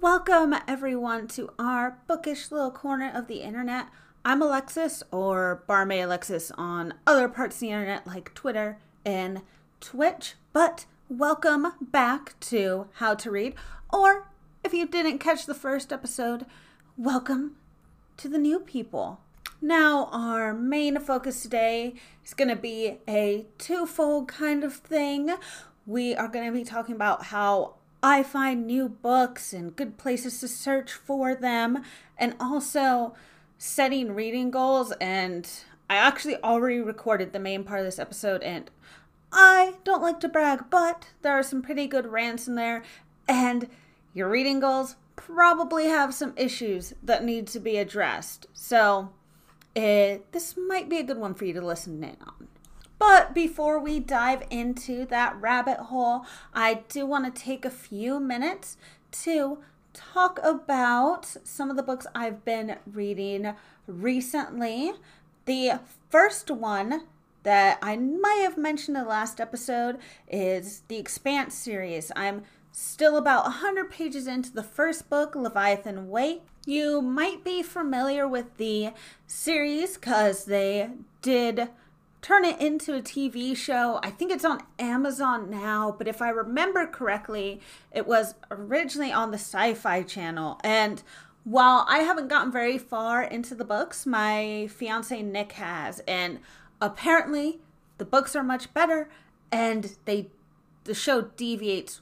Welcome, everyone, to our bookish little corner of the internet. I'm Alexis, or Barmaid Alexis on other parts of the internet like Twitter and Twitch. But welcome back to How to Read, or if you didn't catch the first episode, welcome to the new people. Now, our main focus today is going to be a twofold kind of thing. We are going to be talking about how I find new books and good places to search for them, and also setting reading goals. And I actually already recorded the main part of this episode, and I don't like to brag, but there are some pretty good rants in there, and your reading goals probably have some issues that need to be addressed. So, it, this might be a good one for you to listen in on. But before we dive into that rabbit hole, I do want to take a few minutes to talk about some of the books I've been reading recently. The first one that I might have mentioned in the last episode is the Expanse series. I'm still about 100 pages into the first book, Leviathan Wake. You might be familiar with the series because they did turn it into a TV show. I think it's on Amazon now, but if I remember correctly, it was originally on the Sci Fi channel. And while I haven't gotten very far into the books, my fiance Nick has. And apparently, the books are much better and they the show deviates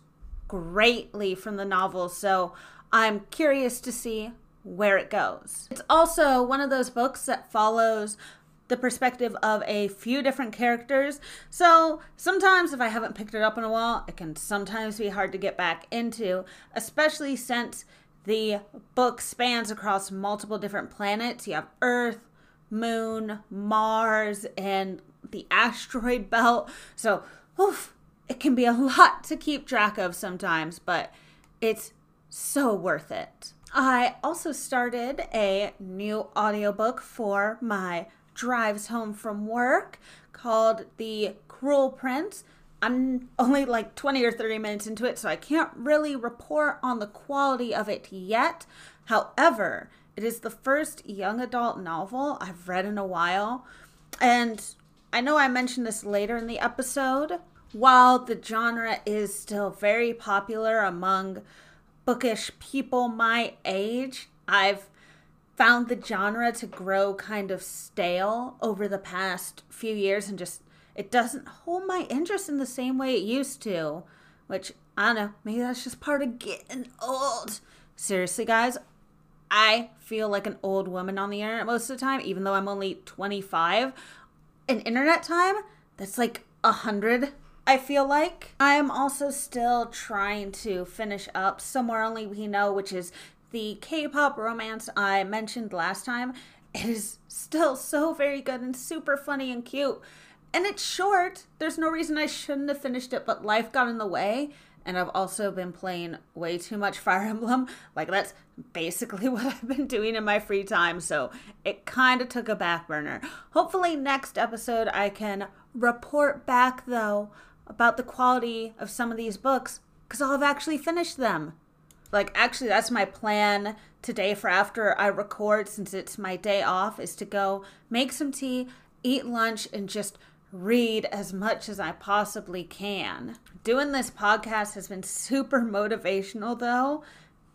greatly from the novel. So I'm curious to see where it goes. It's also one of those books that follows the perspective of a few different characters. So sometimes, if I haven't picked it up in a while, it can sometimes be hard to get back into, especially since the book spans across multiple different planets. You have Earth, Moon, Mars, and the asteroid belt. So, oof, it can be a lot to keep track of sometimes, but it's so worth it. I also started a new audiobook for my drives home from work called The Cruel Prince. I'm only like 20 or 30 minutes into it, so I can't really report on the quality of it yet. However, it is the first young adult novel I've read in a while. And I know I mentioned this later in the episode. While the genre is still very popular among bookish people my age, I've found the genre to grow kind of stale over the past few years and just it doesn't hold my interest in the same way it used to which i don't know maybe that's just part of getting old. Seriously guys i feel like an old woman on the internet most of the time even though i'm only 25 in internet time that's like a hundred I feel like. I am also still trying to finish up Somewhere Only We Know, which is the K-pop romance I mentioned last time, it is still so very good and super funny and cute. And it's short. There's no reason I shouldn't have finished it, but life got in the way. And I've also been playing way too much Fire Emblem. Like, that's basically what I've been doing in my free time. So it kind of took a back burner. Hopefully, next episode, I can report back, though, about the quality of some of these books because I'll have actually finished them. Like, actually, that's my plan today for after I record, since it's my day off, is to go make some tea, eat lunch, and just read as much as I possibly can. Doing this podcast has been super motivational, though,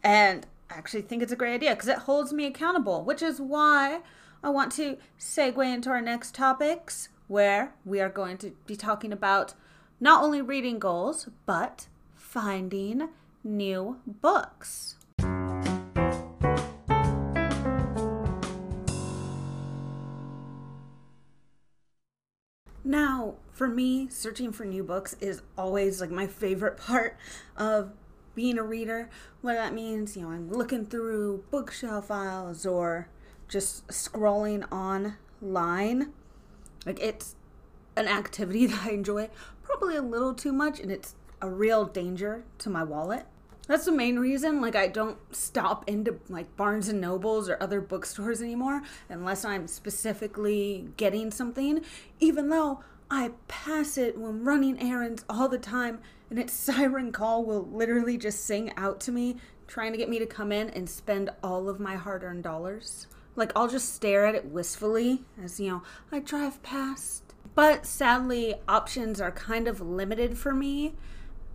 and I actually think it's a great idea because it holds me accountable, which is why I want to segue into our next topics, where we are going to be talking about not only reading goals, but finding new books. Now, for me, searching for new books is always like my favorite part of being a reader. What that means, you know, I'm looking through bookshelf files or just scrolling online. Like it's an activity that I enjoy probably a little too much and it's a real danger to my wallet. That's the main reason like I don't stop into like Barnes and Nobles or other bookstores anymore unless I'm specifically getting something even though I pass it when running errands all the time and its siren call will literally just sing out to me trying to get me to come in and spend all of my hard earned dollars. Like, I'll just stare at it wistfully as, you know, I drive past. But sadly, options are kind of limited for me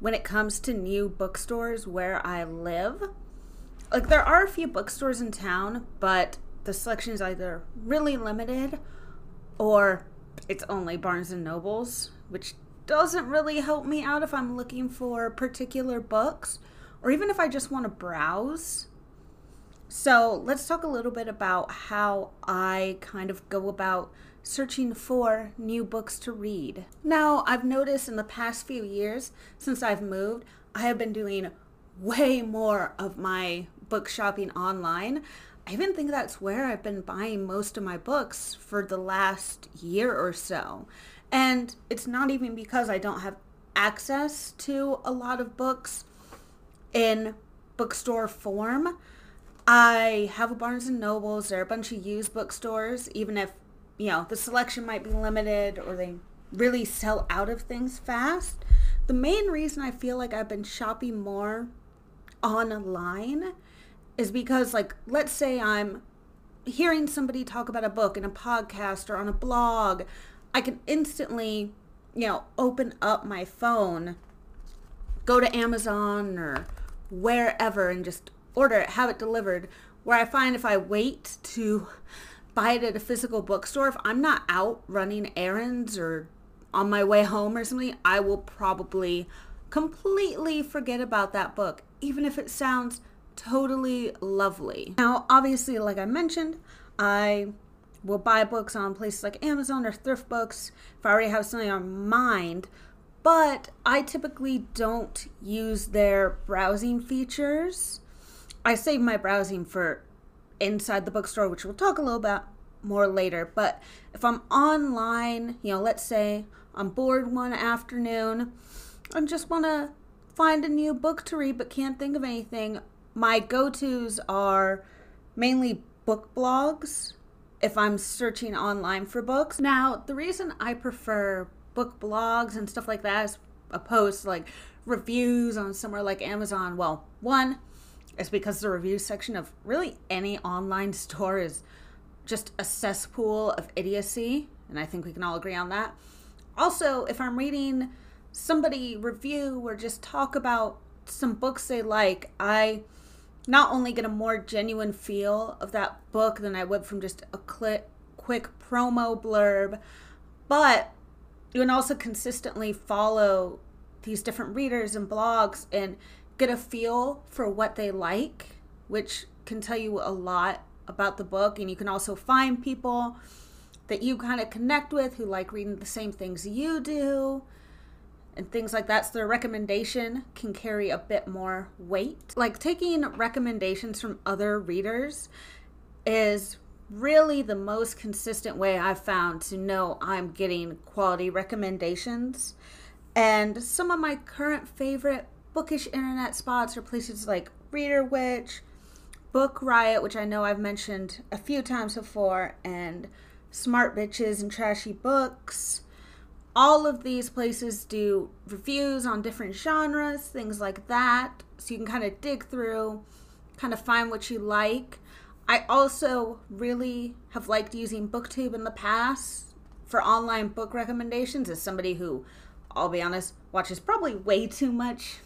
when it comes to new bookstores where I live. Like, there are a few bookstores in town, but the selection is either really limited or it's only Barnes and Nobles, which doesn't really help me out if I'm looking for particular books or even if I just want to browse. So, let's talk a little bit about how I kind of go about searching for new books to read. Now, I've noticed in the past few years since I've moved, I have been doing way more of my book shopping online. I even think that's where I've been buying most of my books for the last year or so. And it's not even because I don't have access to a lot of books in bookstore form. I have a Barnes and Nobles, there are a bunch of used bookstores, even if, you know, the selection might be limited or they really sell out of things fast. The main reason I feel like I've been shopping more online is because like let's say I'm hearing somebody talk about a book in a podcast or on a blog, I can instantly, you know, open up my phone, go to Amazon or wherever and just order it, have it delivered. Where I find if I wait to buy it at a physical bookstore, if I'm not out running errands or on my way home or something, I will probably completely forget about that book, even if it sounds totally lovely. Now, obviously, like I mentioned, I will buy books on places like Amazon or thrift books if I already have something on mind. But I typically don't use their browsing features. I save my browsing for inside the bookstore, which we'll talk a little bit more later. But if I'm online, you know, let's say I'm bored one afternoon and just want to find a new book to read but can't think of anything, my go tos are mainly book blogs if I'm searching online for books. Now, the reason I prefer book blogs and stuff like that as opposed to like reviews on somewhere like Amazon, well, one, is because the review section of really any online store is just a cesspool of idiocy, and I think we can all agree on that. Also, if I'm reading somebody review or just talk about some books they like, I not only get a more genuine feel of that book than I would from just a quick, quick promo blurb, but you can also consistently follow these different readers and blogs and get a feel for what they like, which can tell you a lot about the book. And you can also find people that you kind of connect with who like reading the same things you do and things like that. So their recommendation can carry a bit more weight. Like taking recommendations from other readers is really the most consistent way I've found to know I'm getting quality recommendations. And some of my current favorite bookish internet spots are places like Reader Witch, Book Riot, which I know I've mentioned a few times before, and Smart Bitches and Trashy Books all of these places do reviews on different genres, things like that. So you can kind of dig through, kind of find what you like. I also really have liked using BookTube in the past for online book recommendations as somebody who, I'll be honest, watches probably way too much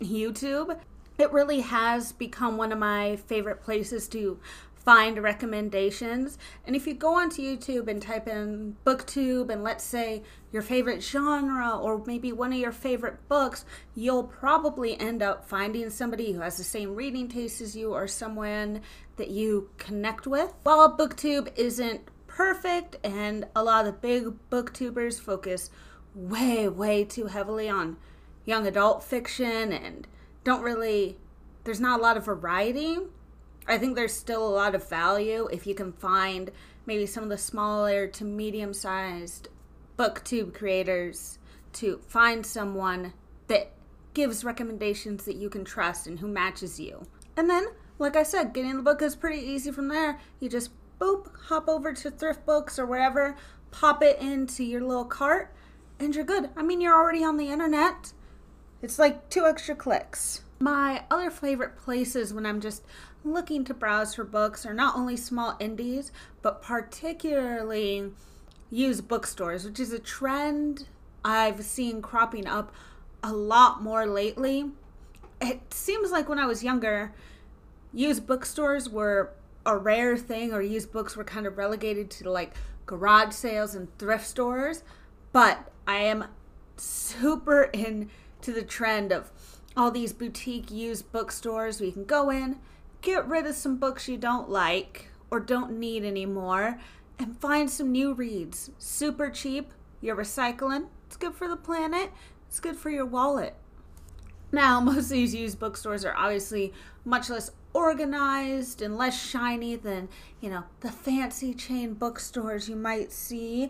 YouTube. It really has become one of my favorite places to find recommendations. And if you go onto YouTube and type in booktube and let's say your favorite genre or maybe one of your favorite books, you'll probably end up finding somebody who has the same reading taste as you or someone that you connect with. While booktube isn't perfect and a lot of the big booktubers focus way way too heavily on young adult fiction and don't really there's not a lot of variety I think there's still a lot of value if you can find maybe some of the smaller to medium sized booktube creators to find someone that gives recommendations that you can trust and who matches you. And then, like I said, getting the book is pretty easy from there. You just boop, hop over to thrift books or wherever, pop it into your little cart, and you're good. I mean, you're already on the internet. It's like two extra clicks. My other favorite places when I'm just looking to browse for books are not only small indies, but particularly used bookstores, which is a trend I've seen cropping up a lot more lately. It seems like when I was younger, used bookstores were a rare thing, or used books were kind of relegated to like garage sales and thrift stores. But I am super into the trend of all these boutique used bookstores you can go in, get rid of some books you don't like or don't need anymore, and find some new reads. Super cheap, you're recycling, it's good for the planet, it's good for your wallet. Now, most of these used bookstores are obviously much less organized and less shiny than, you know, the fancy chain bookstores you might see,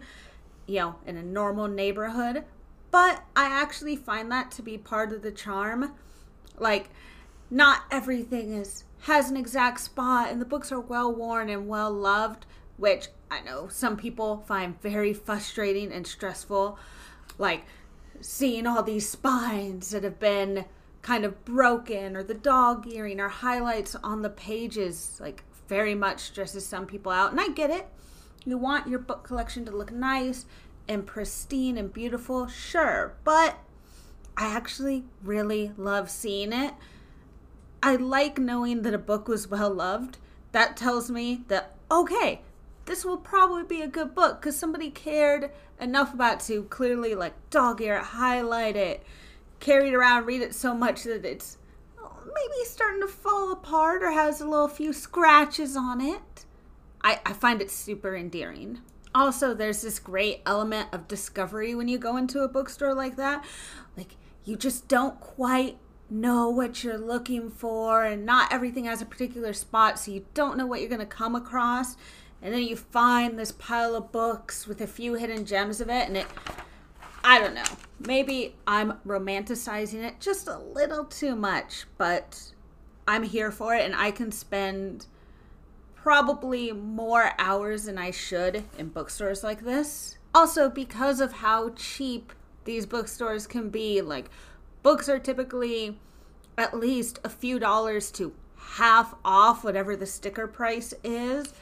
you know, in a normal neighborhood. But I actually find that to be part of the charm. Like, not everything is has an exact spot and the books are well worn and well loved, which I know some people find very frustrating and stressful. Like seeing all these spines that have been kind of broken or the dog earring or highlights on the pages like very much stresses some people out and i get it you want your book collection to look nice and pristine and beautiful sure but i actually really love seeing it i like knowing that a book was well loved that tells me that okay this will probably be a good book because somebody cared enough about to clearly like dog ear it highlight it carry it around, read it so much that it's maybe starting to fall apart or has a little few scratches on it. I, I find it super endearing. Also, there's this great element of discovery when you go into a bookstore like that. Like, you just don't quite know what you're looking for, and not everything has a particular spot, so you don't know what you're going to come across. And then you find this pile of books with a few hidden gems of it, and it I don't know. Maybe I'm romanticizing it just a little too much, but I'm here for it and I can spend probably more hours than I should in bookstores like this. Also, because of how cheap these bookstores can be, like, books are typically at least a few dollars to half off whatever the sticker price is.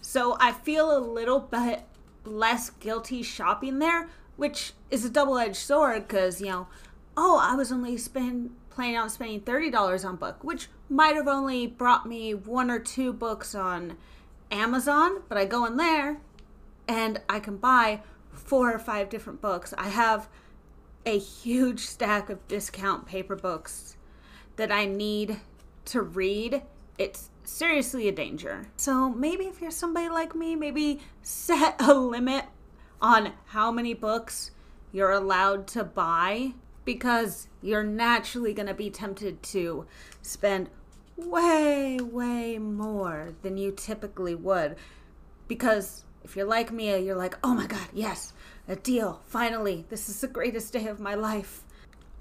So I feel a little bit less guilty shopping there, which is a double edged sword because, you know, oh, I was only spend, planning on spending $30 on book, which might have only brought me one or two books on Amazon, but I go in there and I can buy four or five different books. I have a huge stack of discount paper books that I need to read. It's seriously a danger. So maybe if you're somebody like me, maybe set a limit on how many books you're allowed to buy because you're naturally going to be tempted to spend way, way more than you typically would. Because if you're like me, you're like, oh my God, yes, a deal. Finally, this is the greatest day of my life.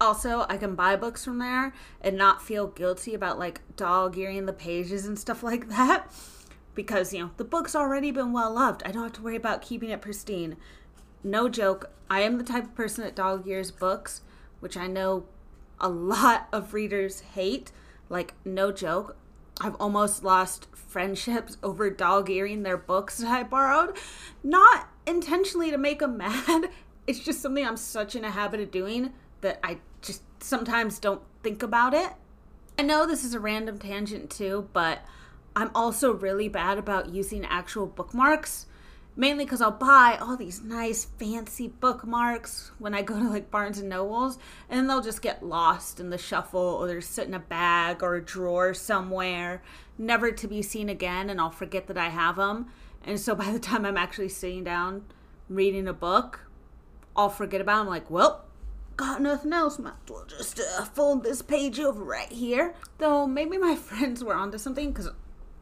Also, I can buy books from there and not feel guilty about like dog earing the pages and stuff like that because, you know, the book's already been well loved. I don't have to worry about keeping it pristine. No joke, I am the type of person that dog ears books, which I know a lot of readers hate. Like, no joke. I've almost lost friendships over dog earing their books that I borrowed. Not intentionally to make them mad, it's just something I'm such in a habit of doing that I just sometimes don't think about it. I know this is a random tangent too, but I'm also really bad about using actual bookmarks. Mainly because I'll buy all these nice fancy bookmarks when I go to like Barnes and Nobles, and they'll just get lost in the shuffle, or they're sit in a bag or a drawer somewhere, never to be seen again, and I'll forget that I have them. And so by the time I'm actually sitting down reading a book, I'll forget about them. Like, well, got nothing else. Might as well just uh, fold this page over right here. Though maybe my friends were onto something because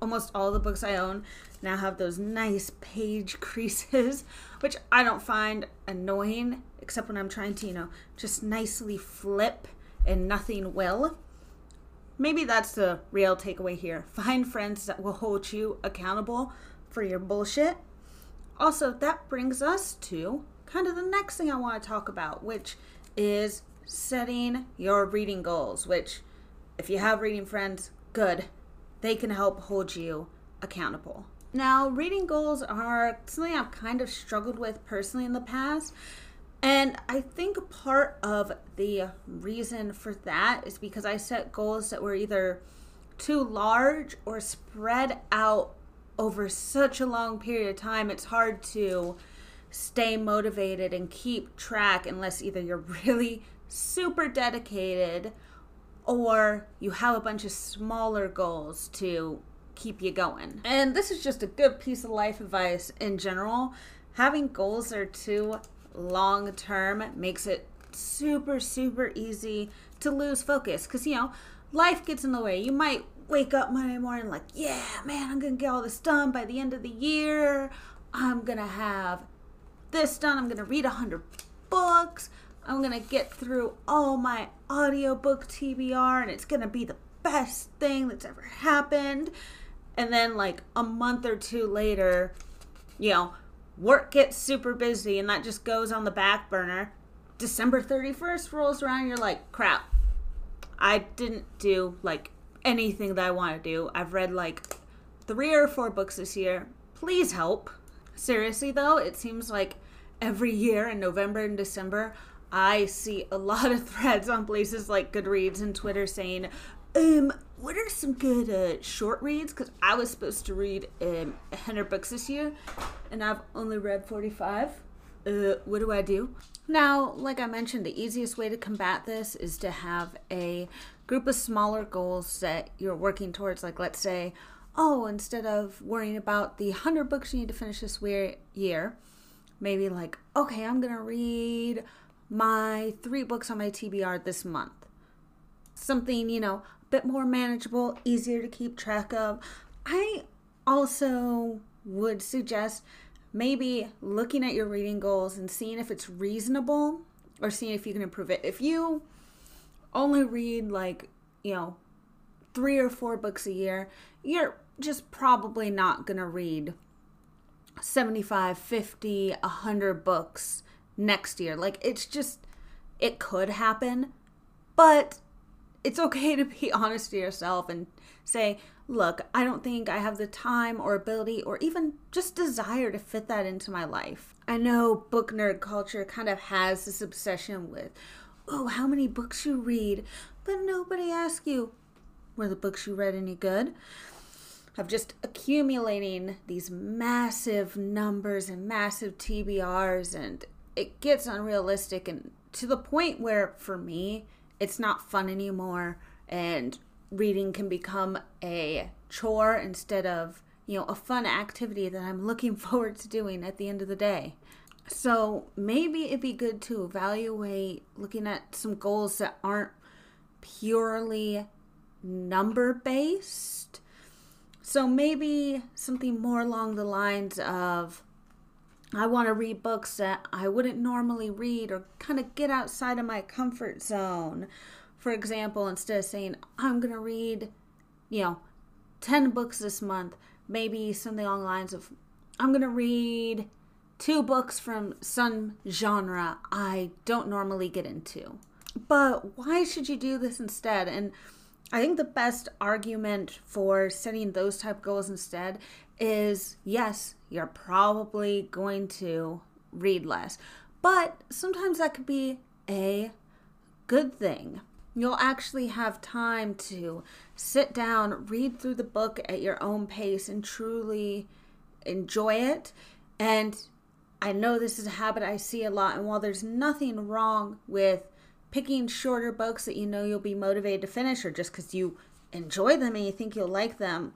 almost all the books I own now have those nice page creases, which I don't find annoying, except when I'm trying to, you know, just nicely flip and nothing will. Maybe that's the real takeaway here. Find friends that will hold you accountable for your bullshit. Also, that brings us to kind of the next thing I want to talk about, which is setting your reading goals, which If you have reading friends, good. They can help hold you accountable. Now, reading goals are something I've kind of struggled with personally in the past. And I think part of the reason for that is because I set goals that were either too large or spread out over such a long period of time. It's hard to stay motivated and keep track unless either you're really super dedicated or you have a bunch of smaller goals to keep you going. And this is just a good piece of life advice in general. Having goals that are too long term makes it super, super easy to lose focus because, you know, life gets in the way. You might wake up Monday morning like, yeah, man, I'm going to get all this done by the end of the year. I'm going to have this done. I'm going to read 100 books. I'm going to get through all my audiobook TBR and it's going to be the best thing that's ever happened. And then, like a month or two later, you know, work gets super busy and that just goes on the back burner. December 31st rolls around, you're like, crap, I didn't do like anything that I want to do. I've read like three or four books this year. Please help. Seriously, though, it seems like every year in November and December, I see a lot of threads on places like Goodreads and Twitter saying, um, what are some good uh, short reads? Because I was supposed to read um, 100 books this year, and I've only read 45. Uh, what do I do? Now, like I mentioned, the easiest way to combat this is to have a group of smaller goals that you're working towards. Like, let's say, oh, instead of worrying about the 100 books you need to finish this year, maybe like, okay, I'm going to read my three books on my TBR this month. Something, you know, bit more manageable, easier to keep track of. I also would suggest maybe looking at your reading goals and seeing if it's reasonable or seeing if you can improve it. If you only read like, you know, three or four books a year, you're just probably not going to read 75, 50, 100 books next year. Like, it's just, it could happen, but it's okay to be honest to yourself and say, look, I don't think I have the time or ability or even just desire to fit that into my life. I know book nerd culture kind of has this obsession with, oh, how many books you read, but nobody asks you, were the books you read any good? Of just accumulating these massive numbers and massive TBRs, and it gets unrealistic and to the point where, for me, it's not fun anymore, and reading can become a chore instead of, you know, a fun activity that I'm looking forward to doing at the end of the day. So maybe it'd be good to evaluate looking at some goals that aren't purely number based. So maybe something more along the lines of I want to read books that I wouldn't normally read or kind of get outside of my comfort zone. For example, instead of saying, I'm going to read, you know, 10 books this month, maybe something along the lines of, I'm going to read two books from some genre I don't normally get into. But why should you do this instead? And I think the best argument for setting those type goals instead is yes, you're probably going to read less. But sometimes that could be a good thing. You'll actually have time to sit down, read through the book at your own pace, and truly enjoy it. And I know this is a habit I see a lot. And while there's nothing wrong with picking shorter books that you know you'll be motivated to finish, or just because you enjoy them and you think you'll like them,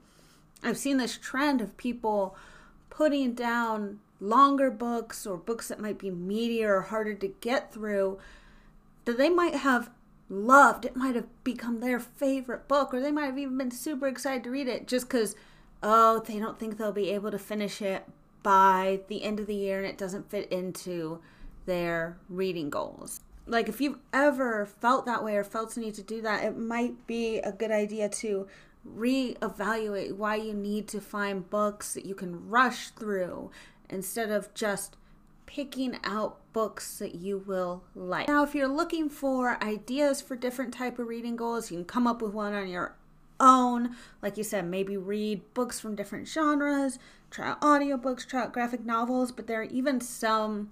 I've seen this trend of people putting down longer books or books that might be meatier or harder to get through that they might have loved. It might have become their favorite book, or they might have even been super excited to read it just because, oh, they don't think they'll be able to finish it by the end of the year and it doesn't fit into their reading goals. Like, if you've ever felt that way or felt the need to do that, it might be a good idea to reevaluate why you need to find books that you can rush through instead of just picking out books that you will like. Now, if you're looking for ideas for different type of reading goals, you can come up with one on your own. Like you said, maybe read books from different genres, try out audiobooks, try out graphic novels, but there are even some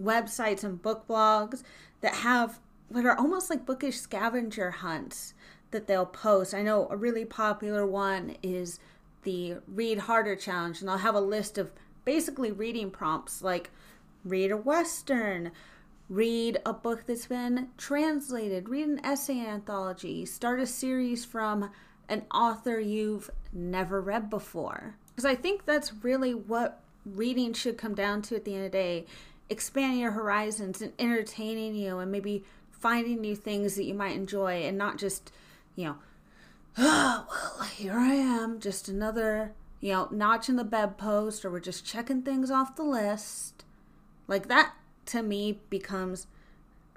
websites and book blogs that have what are almost like bookish scavenger hunts that they'll post. I know a really popular one is the Read Harder Challenge, and I'll have a list of basically reading prompts like read a Western, read a book that's been translated, read an essay anthology, start a series from an author you've never read before. Because I think that's really what reading should come down to at the end of the day expanding your horizons and entertaining you and maybe finding new things that you might enjoy and not just, you know, oh, well, here I am, just another, you know, notch in the bedpost, or we're just checking things off the list. Like that to me becomes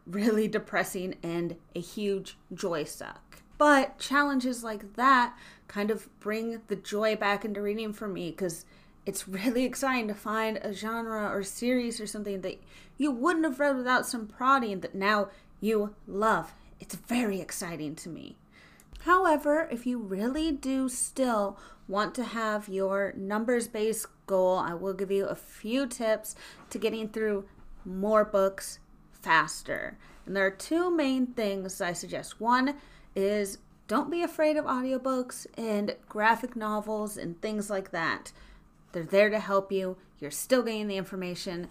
really depressing and a huge joy suck. But challenges like that kind of bring the joy back into reading for me because it's really exciting to find a genre or series or something that you wouldn't have read without some prodding that now you love. It's very exciting to me. However, if you really do still want to have your numbers based goal, I will give you a few tips to getting through more books faster. And there are two main things I suggest. One is don't be afraid of audiobooks and graphic novels and things like that. They're there to help you. You're still getting the information.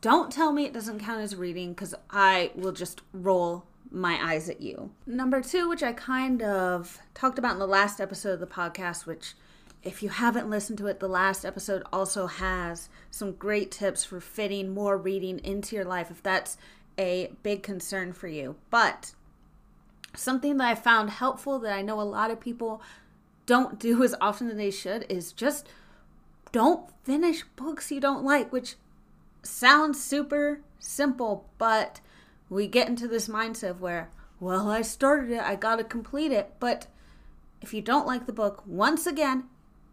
Don't tell me it doesn't count as reading because I will just roll my eyes at you. Number two, which I kind of talked about in the last episode of the podcast, which if you haven't listened to it, the last episode also has some great tips for fitting more reading into your life if that's a big concern for you. But something that I found helpful that I know a lot of people don't do as often as they should is just don't finish books you don't like, which sounds super simple, but we get into this mindset of where, well, I started it, I got to complete it. But if you don't like the book, once again,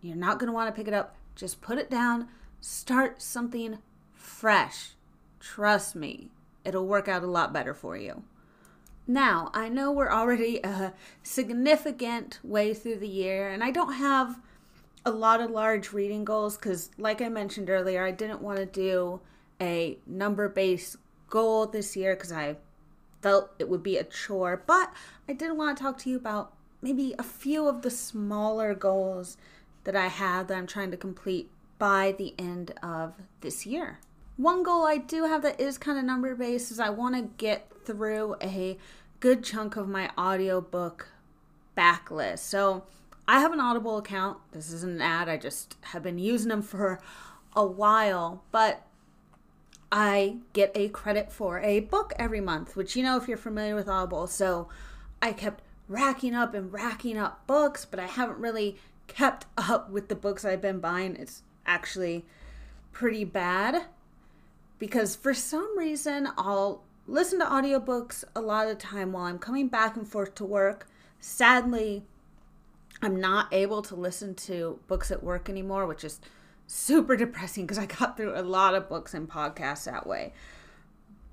you're not going to want to pick it up. Just put it down, start something fresh. Trust me, it'll work out a lot better for you. Now, I know we're already a significant way through the year, and I don't have a lot of large reading goals because, like I mentioned earlier, I didn't want to do a number based goal this year because I felt it would be a chore. But I did want to talk to you about maybe a few of the smaller goals that I have that I'm trying to complete by the end of this year. One goal I do have that is kind of number based is I want to get through a good chunk of my audiobook backlist. So I have an Audible account. This isn't an ad, I just have been using them for a while, but I get a credit for a book every month, which you know if you're familiar with Audible. So I kept racking up and racking up books, but I haven't really kept up with the books I've been buying. It's actually pretty bad because for some reason I'll listen to audiobooks a lot of the time while I'm coming back and forth to work. Sadly, I'm not able to listen to books at work anymore, which is super depressing because I got through a lot of books and podcasts that way.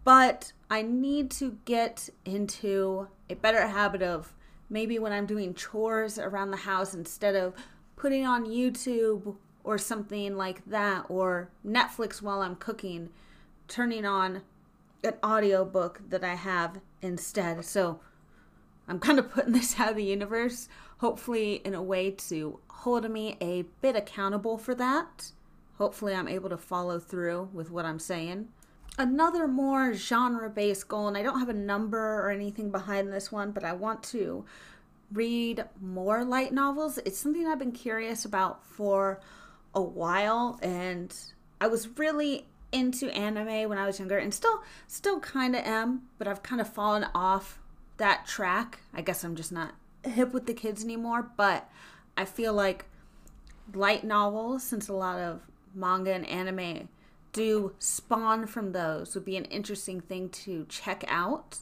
But I need to get into a better habit of maybe when I'm doing chores around the house, instead of putting on YouTube or something like that, or Netflix while I'm cooking, turning on an audiobook that I have instead. So I'm kind of putting this out of the universe, hopefully, in a way to hold me a bit accountable for that. Hopefully, I'm able to follow through with what I'm saying. Another more genre based goal, and I don't have a number or anything behind this one, but I want to read more light novels. It's something I've been curious about for a while, and I was really into anime when I was younger and still still kind of am, but I've kind of fallen off that track. I guess I'm just not hip with the kids anymore, but I feel like light novels, since a lot of manga and anime do spawn from those, would be an interesting thing to check out.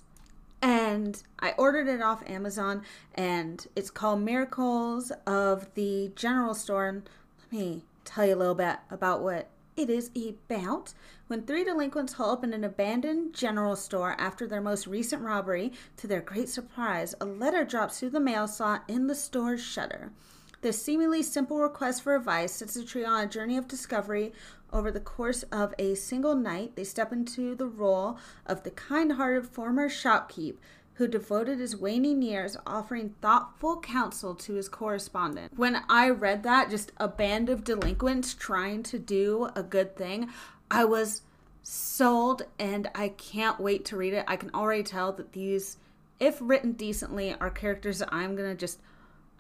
And I ordered it off Amazon, and it's called Miracles of the General Store. And let me tell you a little bit about what it is about when three delinquents haul up in an abandoned general store after their most recent robbery. To their great surprise, a letter drops through the mail slot in the store's shutter. This seemingly simple request for advice sets the trio on a journey of discovery. Over the course of a single night, they step into the role of the kind hearted former shopkeep who devoted his waning years offering thoughtful counsel to his correspondent. When I read that, just a band of delinquents trying to do a good thing, I was sold and I can't wait to read it. I can already tell that these, if written decently, are characters that I'm going to just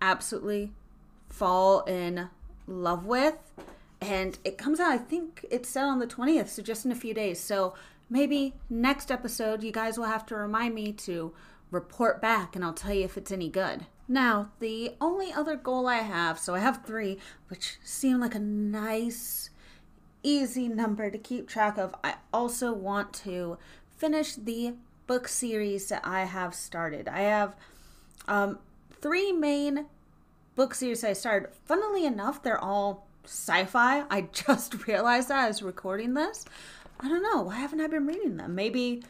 absolutely fall in love with. And it comes out, I think it's set on the 20th, so just in a few days. So maybe next episode, you guys will have to remind me to report back and I'll tell you if it's any good. Now, the only other goal I have, so I have three, which seem like a nice, easy number to keep track of. I also want to finish the book series that I have started. I have um, three main book series I started. Funnily enough, they're all sci fi. I just realized that as recording this. I don't know. Why haven't I been reading them? Maybe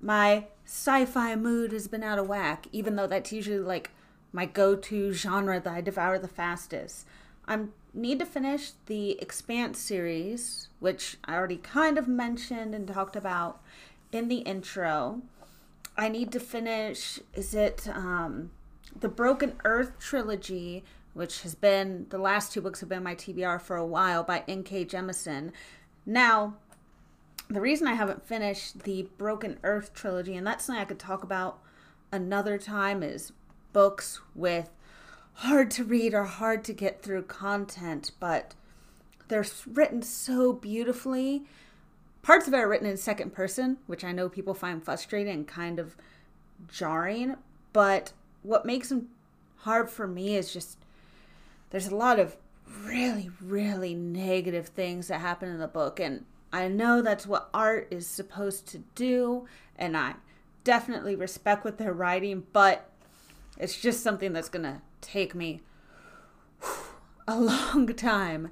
my sci-fi mood has been out of whack, even though that's usually like my go-to genre that I devour the fastest. I need to finish the Expanse series, which I already kind of mentioned and talked about in the intro. I need to finish is it um the Broken Earth trilogy, which has been the last two books have been my TBR for a while by N.K. Jemisin. Now, the reason I haven't finished the Broken Earth trilogy, and that's something I could talk about another time, is books with hard to read or hard to get through content, but they're written so beautifully. Parts of it are written in second person, which I know people find frustrating and kind of jarring, but what makes them hard for me is just there's a lot of really, really negative things that happen in the book, and I know that's what art is supposed to do, and I definitely respect what they're writing, but it's just something that's going to take me a long time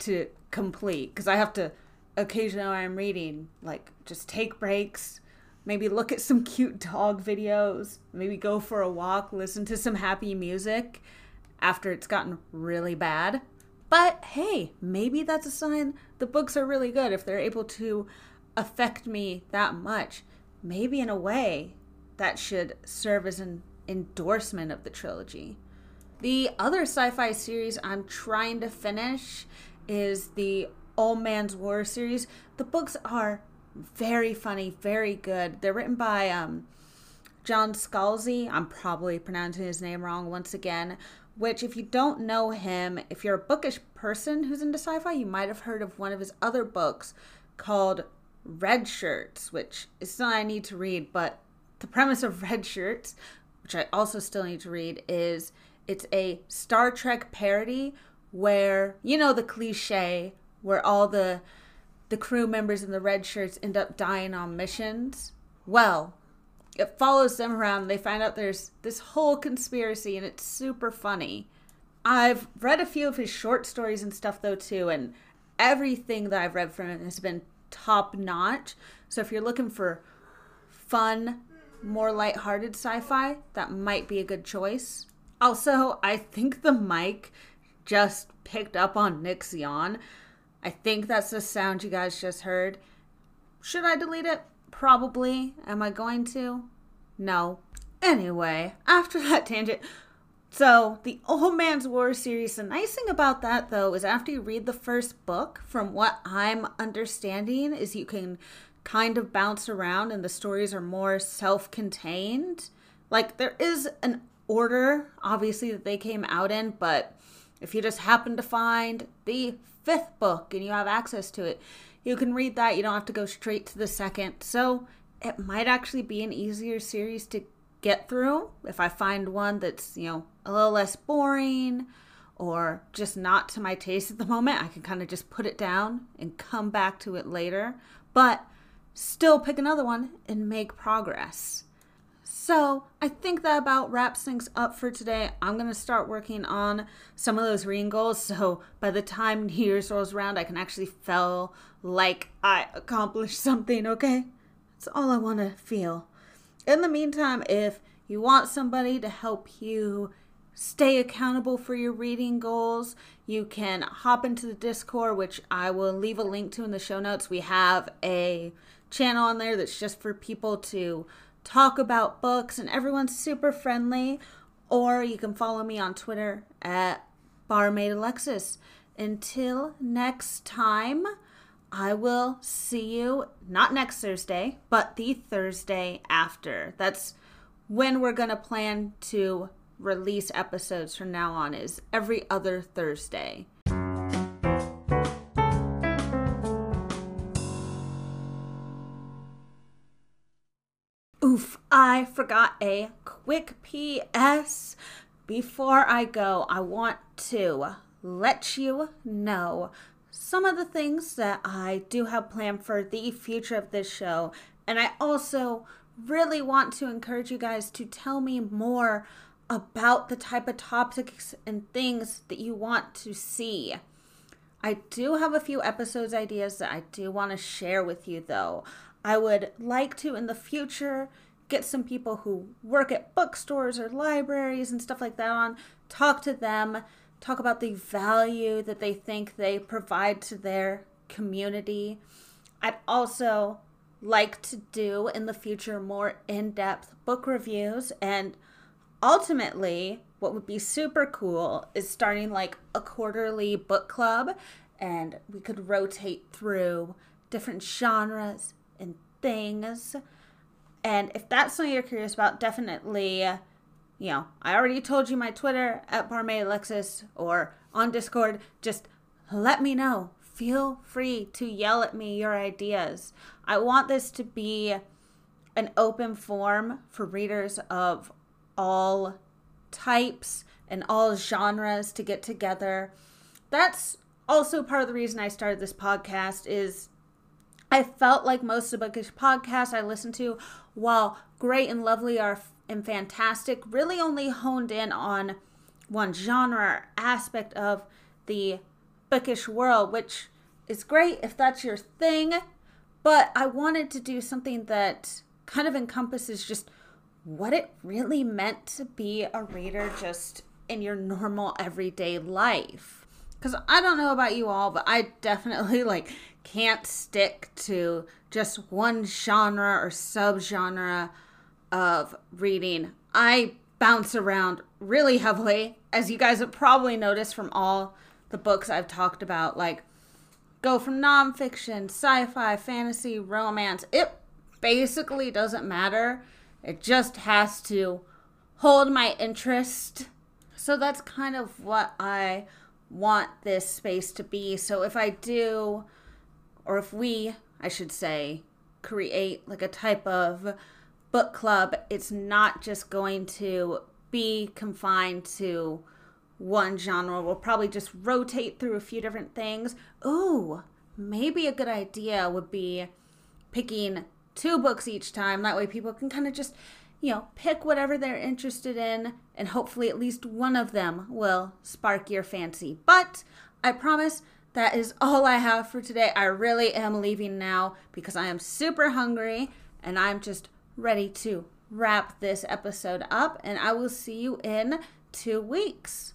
to complete because I have to occasionally I'm reading, like, just take breaks, maybe look at some cute dog videos, maybe go for a walk, listen to some happy music after it's gotten really bad. But hey, maybe that's a sign the books are really good if they're able to affect me that much. Maybe in a way that should serve as an endorsement of the trilogy. The other sci fi series I'm trying to finish is the Old Man's War series. The books are very funny, very good. They're written by um, John Scalzi. I'm probably pronouncing his name wrong once again, which, if you don't know him, if you're a bookish person who's into sci fi, you might have heard of one of his other books called Red Shirts, which is something I need to read. But the premise of Red Shirts, which I also still need to read, is it's a Star Trek parody where, you know, the cliche where all the the crew members in the red shirts end up dying on missions. Well, it follows them around. They find out there's this whole conspiracy, and it's super funny. I've read a few of his short stories and stuff though too, and everything that I've read from him has been top notch. So if you're looking for fun, more lighthearted sci-fi, that might be a good choice. Also, I think the mic just picked up on Nick's yawn. I think that's the sound you guys just heard. Should I delete it? Probably. Am I going to? No. Anyway, after that tangent, so the Old Man's War series, the nice thing about that though is after you read the first book, from what I'm understanding, is you can kind of bounce around and the stories are more self-contained. Like there is an order, obviously, that they came out in, but if you just happen to find the fifth book and you have access to it, you can read that. You don't have to go straight to the second. So it might actually be an easier series to get through if I find one that's, you know, a little less boring or just not to my taste at the moment. I can kind of just put it down and come back to it later, but still pick another one and make progress. So I think that about wraps things up for today. I'm going to start working on some of those reading goals. So by the time New Year's rolls around, I can actually feel like I accomplished something, okay? That's all I want to feel. In the meantime, if you want somebody to help you stay accountable for your reading goals, you can hop into the Discord, which I will leave a link to in the show notes. We have a channel on there that's just for people to talk about books, and everyone's super friendly. Or you can follow me on Twitter at Barmaid Alexis. Until next time, I will see you not next Thursday, but the Thursday after. That's when we're going to plan to release episodes from now on is every other Thursday. Oof, I forgot a quick PS. Before I go, I want to let you know some of the things that I do have planned for the future of this show. And I also really want to encourage you guys to tell me more about the type of topics and things that you want to see. I do have a few episodes ideas that I do want to share with you though. I would like to in the future get some people who work at bookstores or libraries and stuff like that on, talk to them, talk about the value that they think they provide to their community. I'd also like to do in the future more in depth book reviews. And ultimately, what would be super cool is starting like a quarterly book club and we could rotate through different genres and things. And if that's something you're curious about, definitely, you know, I already told you my Twitter at Barmaid Alexis or on Discord. Just let me know. Feel free to yell at me your ideas. I want this to be an open forum for readers of all types and all genres to get together. That's also part of the reason I started this podcast is I felt like most of the bookish podcasts I listened to, while great and lovely are and fantastic, really only honed in on one genre or aspect of the bookish world, which is great if that's your thing. But I wanted to do something that kind of encompasses just what it really meant to be a reader just in your normal everyday life. Because I don't know about you all, but I definitely like can't stick to just one genre or subgenre of reading. I bounce around really heavily, as you guys have probably noticed from all the books I've talked about. Like, go from nonfiction, sci fi, fantasy, romance. It basically doesn't matter. It just has to hold my interest. So that's kind of what I want this space to be. So if I do or if we, I should say, create like a type of book club, it's not just going to be confined to one genre. We'll probably just rotate through a few different things. Ooh, maybe a good idea would be picking two books each time. That way people can kind of just, you know, pick whatever they're interested in, and hopefully at least one of them will spark your fancy. But I promise that is all I have for today. I really am leaving now because I am super hungry and I'm just ready to wrap this episode up. And I will see you in two weeks.